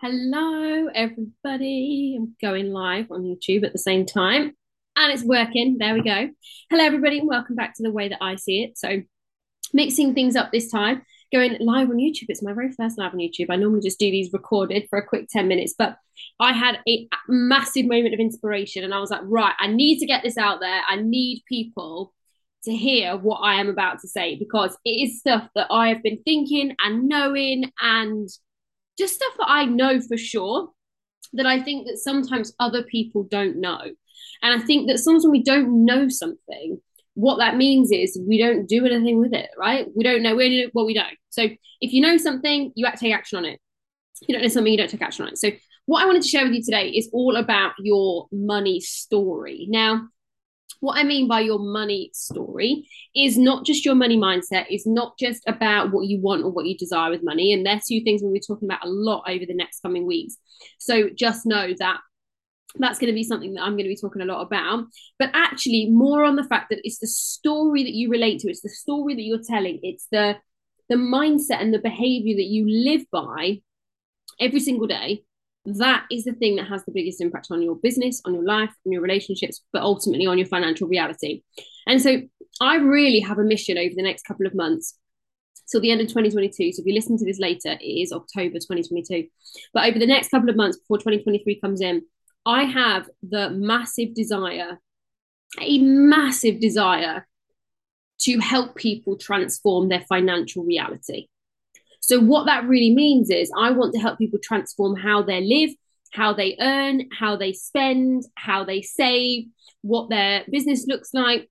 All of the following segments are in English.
Hello, everybody. I'm going live on YouTube at the same time, and it's working. There we go. Hello, everybody, and welcome back to the way that I see it. So, mixing things up this time, going live on YouTube. It's my very first live on YouTube. I normally just do these recorded for a quick 10 minutes, but I had a massive moment of inspiration, and I was like, right, I need to get this out there. I need people to hear what I am about to say because it is stuff that I have been thinking and knowing and just stuff that I know for sure that I think that sometimes other people don't know. And I think that sometimes when we don't know something, what that means is we don't do anything with it, right? We don't know where what we don't. So if you know something, you take action on it. If you don't know something, you don't take action on it. So what I wanted to share with you today is all about your money story. Now, what I mean by your money story is not just your money mindset, is not just about what you want or what you desire with money. And they're two things we'll be talking about a lot over the next coming weeks. So just know that that's going to be something that I'm going to be talking a lot about. But actually, more on the fact that it's the story that you relate to, it's the story that you're telling, it's the the mindset and the behavior that you live by every single day that is the thing that has the biggest impact on your business, on your life, on your relationships, but ultimately on your financial reality. And so I really have a mission over the next couple of months till the end of 2022. So if you listen to this later, it is October 2022. But over the next couple of months before 2023 comes in, I have the massive desire, a massive desire to help people transform their financial reality. So, what that really means is I want to help people transform how they live, how they earn, how they spend, how they save, what their business looks like.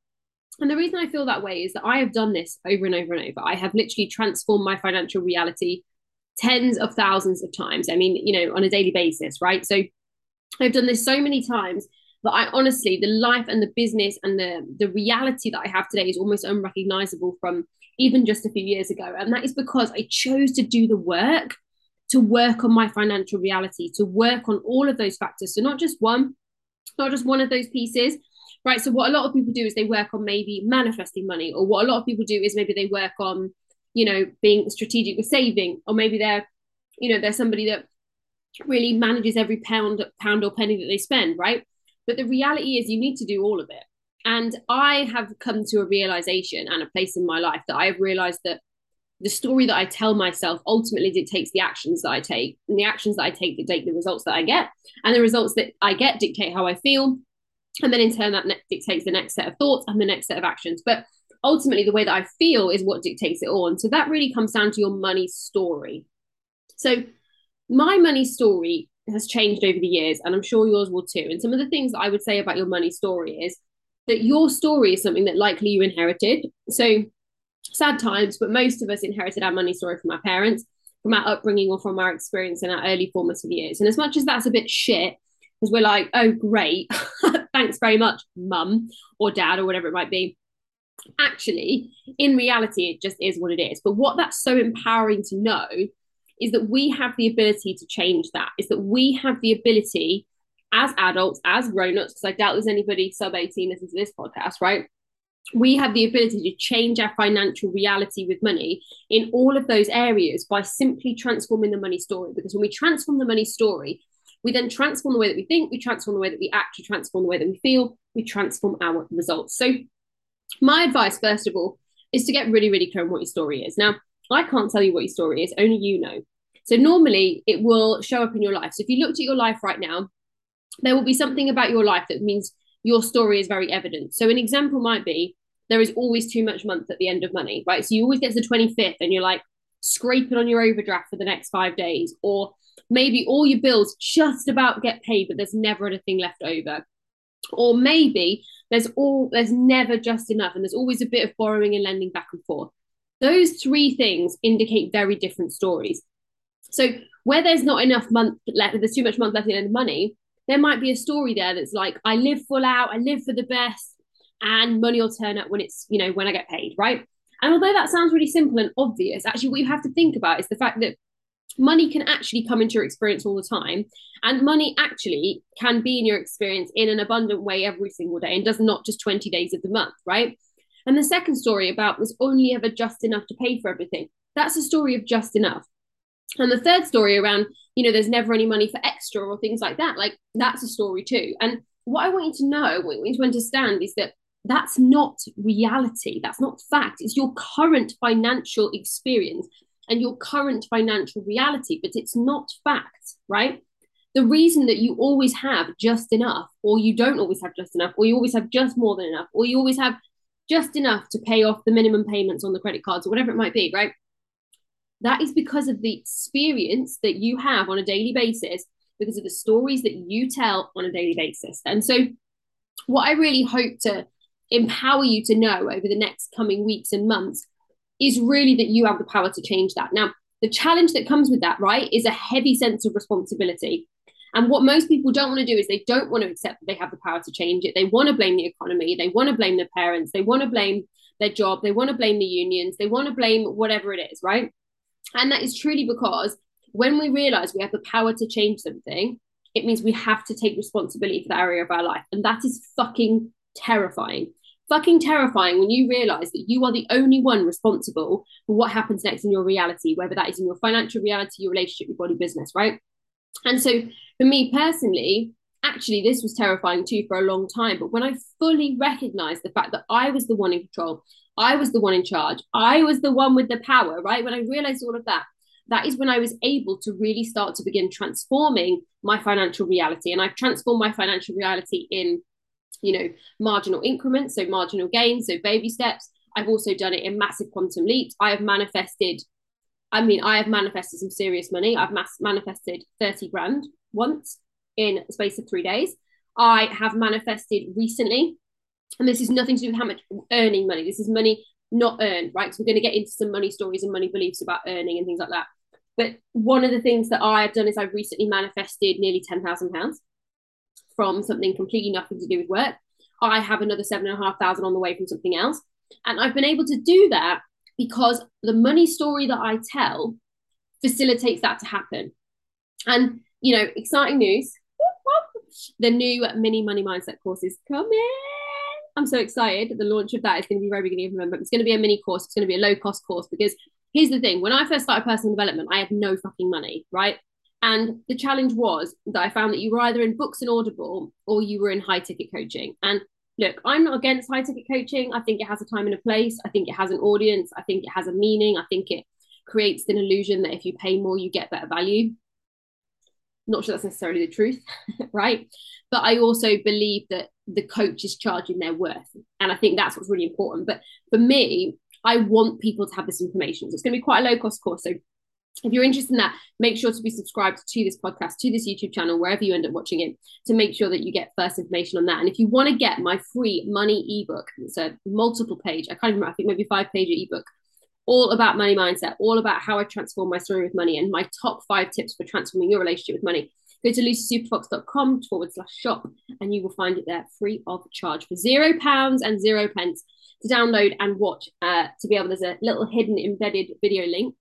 And the reason I feel that way is that I have done this over and over and over. I have literally transformed my financial reality tens of thousands of times. I mean, you know, on a daily basis, right? So I've done this so many times that I honestly, the life and the business and the the reality that I have today is almost unrecognizable from even just a few years ago. And that is because I chose to do the work to work on my financial reality, to work on all of those factors. So, not just one, not just one of those pieces, right? So, what a lot of people do is they work on maybe manifesting money, or what a lot of people do is maybe they work on, you know, being strategic with saving, or maybe they're, you know, they're somebody that really manages every pound, pound or penny that they spend, right? But the reality is, you need to do all of it. And I have come to a realization and a place in my life that I have realized that the story that I tell myself ultimately dictates the actions that I take, and the actions that I take dictate the results that I get, and the results that I get dictate how I feel, and then in turn that ne- dictates the next set of thoughts and the next set of actions. But ultimately, the way that I feel is what dictates it all, and so that really comes down to your money story. So my money story has changed over the years, and I'm sure yours will too. And some of the things that I would say about your money story is that your story is something that likely you inherited. So sad times, but most of us inherited our money story from our parents, from our upbringing, or from our experience in our early formative years. And as much as that's a bit shit, because we're like, oh, great, thanks very much, mum or dad or whatever it might be. Actually, in reality, it just is what it is. But what that's so empowering to know is that we have the ability to change that, is that we have the ability as adults, as grown-ups, because I doubt there's anybody sub 18 listening to this podcast, right? We have the ability to change our financial reality with money in all of those areas by simply transforming the money story. Because when we transform the money story, we then transform the way that we think, we transform the way that we act, we transform the way that we feel, we transform our results. So, my advice, first of all, is to get really, really clear on what your story is. Now, I can't tell you what your story is, only you know. So, normally it will show up in your life. So, if you looked at your life right now, there will be something about your life that means your story is very evident. So an example might be there is always too much month at the end of money, right? So you always get to the 25th and you're like scraping on your overdraft for the next five days, or maybe all your bills just about get paid, but there's never anything left over. Or maybe there's all there's never just enough and there's always a bit of borrowing and lending back and forth. Those three things indicate very different stories. So where there's not enough month left, there's too much month left in the money, there might be a story there that's like, I live full out, I live for the best, and money will turn up when it's, you know, when I get paid, right? And although that sounds really simple and obvious, actually, what you have to think about is the fact that money can actually come into your experience all the time. And money actually can be in your experience in an abundant way every single day and does not just 20 days of the month, right? And the second story about was only ever just enough to pay for everything. That's a story of just enough. And the third story around, you know, there's never any money for extra or things like that, like that's a story too. And what I want you to know, what I want you to understand is that that's not reality. That's not fact. It's your current financial experience and your current financial reality, but it's not fact, right? The reason that you always have just enough, or you don't always have just enough, or you always have just more than enough, or you always have just enough to pay off the minimum payments on the credit cards or whatever it might be, right? That is because of the experience that you have on a daily basis, because of the stories that you tell on a daily basis. And so, what I really hope to empower you to know over the next coming weeks and months is really that you have the power to change that. Now, the challenge that comes with that, right, is a heavy sense of responsibility. And what most people don't want to do is they don't want to accept that they have the power to change it. They want to blame the economy. They want to blame their parents. They want to blame their job. They want to blame the unions. They want to blame whatever it is, right? And that is truly because when we realize we have the power to change something, it means we have to take responsibility for that area of our life. And that is fucking terrifying fucking terrifying when you realize that you are the only one responsible for what happens next in your reality, whether that is in your financial reality, your relationship, your body, business, right? And so for me personally, actually, this was terrifying too for a long time. But when I fully recognized the fact that I was the one in control, I was the one in charge, I was the one with the power, right? When I realized all of that, that is when I was able to really start to begin transforming my financial reality. And I've transformed my financial reality in you know, marginal increments, so marginal gains, so baby steps. I've also done it in massive quantum leaps. I have manifested, I mean, I have manifested some serious money. I've mass- manifested 30 grand once in the space of three days. I have manifested recently, and this is nothing to do with how much earning money. This is money not earned, right? So we're going to get into some money stories and money beliefs about earning and things like that. But one of the things that I've done is I've recently manifested nearly ten thousand pounds from something completely nothing to do with work. I have another seven and a half thousand on the way from something else. And I've been able to do that because the money story that I tell facilitates that to happen. And, you know, exciting news the new mini money mindset course is coming. I'm so excited. The launch of that is going to be very beginning of November. It's going to be a mini course. It's going to be a low cost course because here's the thing when I first started personal development, I had no fucking money, right? And the challenge was that I found that you were either in books and Audible or you were in high ticket coaching. And look, I'm not against high ticket coaching. I think it has a time and a place. I think it has an audience. I think it has a meaning. I think it creates an illusion that if you pay more, you get better value. Not sure that's necessarily the truth, right? But I also believe that the coach is charging their worth. And I think that's what's really important. But for me, I want people to have this information. So it's going to be quite a low cost course. So if you're interested in that, make sure to be subscribed to this podcast, to this YouTube channel, wherever you end up watching it, to make sure that you get first information on that. And if you want to get my free money ebook, it's a multiple page, I can't remember, I think maybe five page ebook, all about money mindset, all about how I transform my story with money and my top five tips for transforming your relationship with money. Go to lucysuperfox.com forward slash shop and you will find it there free of charge for zero pounds and zero pence to download and watch. Uh, to be able, there's a little hidden embedded video link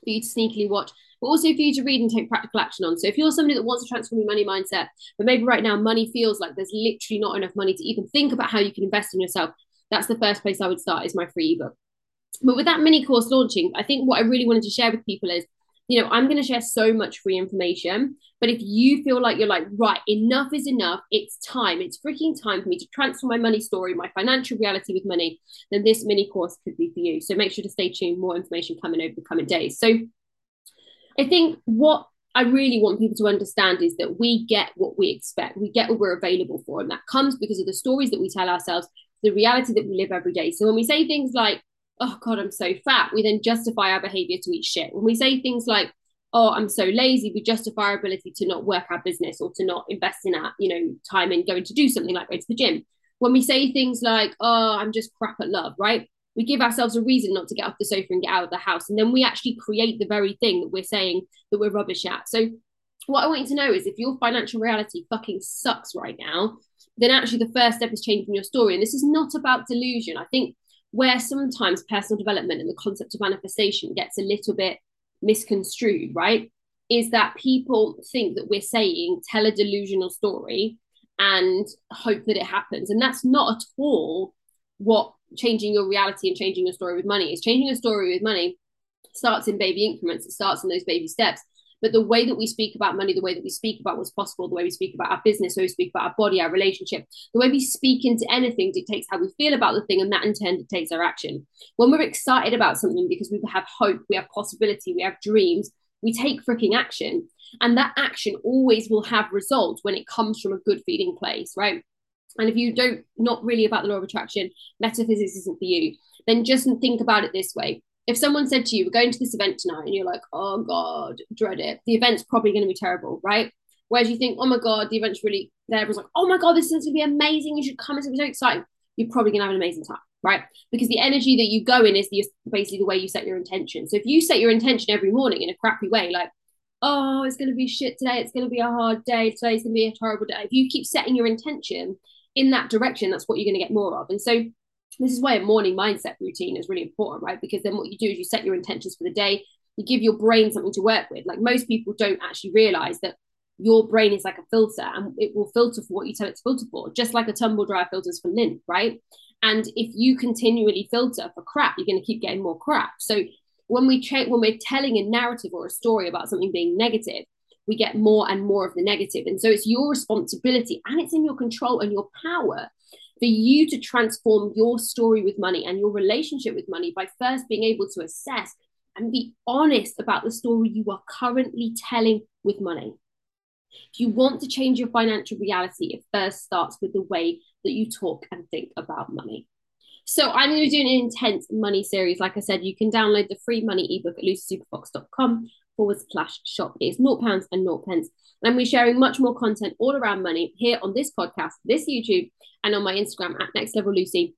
for you to sneakily watch, but also for you to read and take practical action on. So if you're somebody that wants to transform your money mindset, but maybe right now money feels like there's literally not enough money to even think about how you can invest in yourself, that's the first place I would start is my free ebook. But with that mini course launching, I think what I really wanted to share with people is you know, I'm going to share so much free information. But if you feel like you're like, right, enough is enough, it's time, it's freaking time for me to transform my money story, my financial reality with money, then this mini course could be for you. So make sure to stay tuned. More information coming over the coming days. So I think what I really want people to understand is that we get what we expect, we get what we're available for. And that comes because of the stories that we tell ourselves, the reality that we live every day. So when we say things like, oh God, I'm so fat, we then justify our behavior to eat shit. When we say things like, oh, I'm so lazy, we justify our ability to not work our business or to not invest in our, you know, time and going to do something like go to the gym. When we say things like, oh, I'm just crap at love, right? We give ourselves a reason not to get off the sofa and get out of the house. And then we actually create the very thing that we're saying that we're rubbish at. So what I want you to know is if your financial reality fucking sucks right now, then actually the first step is changing your story. And this is not about delusion. I think where sometimes personal development and the concept of manifestation gets a little bit misconstrued, right? Is that people think that we're saying tell a delusional story and hope that it happens. And that's not at all what changing your reality and changing your story with money is. Changing your story with money starts in baby increments, it starts in those baby steps. But the way that we speak about money, the way that we speak about what's possible, the way we speak about our business, the way we speak about our body, our relationship, the way we speak into anything dictates how we feel about the thing, and that in turn dictates our action. When we're excited about something because we have hope, we have possibility, we have dreams, we take freaking action. And that action always will have results when it comes from a good feeling place, right? And if you don't, not really about the law of attraction, metaphysics isn't for you, then just think about it this way if someone said to you, we're going to this event tonight, and you're like, oh God, dread it, the event's probably going to be terrible, right? Whereas you think, oh my God, the event's really there, everyone's like, oh my God, this is going to be amazing. You should come. It's going to be so exciting. You're probably going to have an amazing time, right? Because the energy that you go in is the, basically the way you set your intention. So if you set your intention every morning in a crappy way, like, oh, it's going to be shit today, it's going to be a hard day, today's going to be a terrible day. If you keep setting your intention in that direction, that's what you're going to get more of. And so this is why a morning mindset routine is really important, right? Because then what you do is you set your intentions for the day, you give your brain something to work with. Like most people don't actually realize that your brain is like a filter and it will filter for what you tell it to filter for, just like a tumble dryer filters for lint, right? And if you continually filter for crap, you're going to keep getting more crap. So when we check, when we're telling a narrative or a story about something being negative, we get more and more of the negative. And so it's your responsibility and it's in your control and your power for you to transform your story with money and your relationship with money by first being able to assess and be honest about the story you are currently telling with money. If you want to change your financial reality, it first starts with the way that you talk and think about money. So I'm going to do an intense money series. Like I said, you can download the free money ebook at lucysuperfox.com forward slash shop. It's naught pounds and naught pence. And we're sharing much more content all around money here on this podcast, this YouTube, and on my Instagram at Next Level Lucy.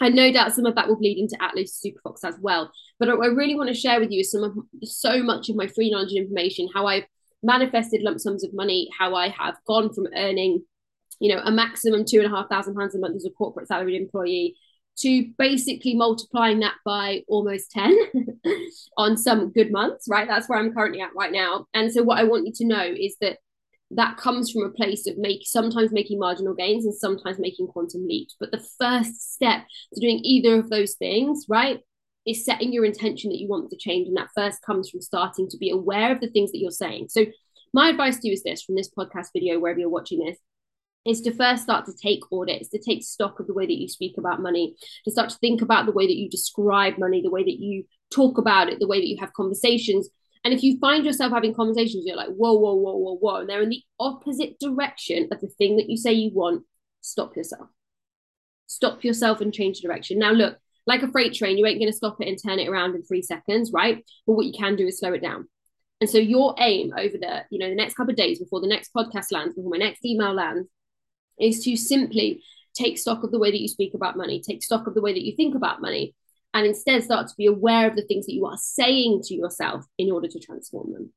And no doubt some of that will bleed into at Lucy Superfox as well. But what I really want to share with you is some of so much of my free knowledge and information, how I've manifested lump sums of money, how I have gone from earning, you know, a maximum two and a half thousand pounds a month as a corporate salaried employee to basically multiplying that by almost 10 on some good months, right? That's where I'm currently at right now. And so what I want you to know is that that comes from a place of make sometimes making marginal gains and sometimes making quantum leaps. But the first step to doing either of those things, right, is setting your intention that you want to change. And that first comes from starting to be aware of the things that you're saying. So my advice to you is this from this podcast video, wherever you're watching this, is to first start to take audits, to take stock of the way that you speak about money, to start to think about the way that you describe money, the way that you talk about it, the way that you have conversations. And if you find yourself having conversations, you're like, whoa, whoa, whoa, whoa, whoa, and they're in the opposite direction of the thing that you say you want, stop yourself. Stop yourself and change direction. Now, look, like a freight train, you ain't going to stop it and turn it around in three seconds, right? But what you can do is slow it down. And so your aim over the, you know, the next couple of days before the next podcast lands, before my next email lands, is to simply take stock of the way that you speak about money, take stock of the way that you think about money, and instead start to be aware of the things that you are saying to yourself in order to transform them.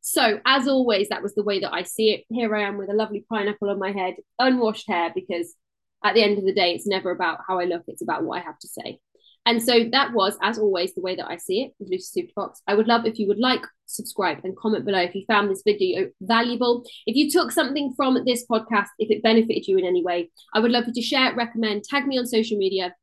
So, as always, that was the way that I see it. Here I am with a lovely pineapple on my head, unwashed hair, because at the end of the day, it's never about how I look, it's about what I have to say. And so that was, as always, the way that I see it with Lucy Superfox. I would love if you would like, subscribe, and comment below if you found this video valuable. If you took something from this podcast, if it benefited you in any way, I would love you to share recommend, tag me on social media,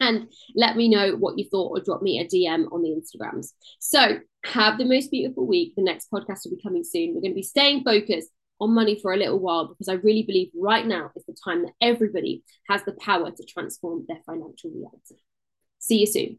and let me know what you thought or drop me a DM on the Instagrams. So have the most beautiful week. The next podcast will be coming soon. We're going to be staying focused on money for a little while because I really believe right now is the time that everybody has the power to transform their financial reality. See you soon.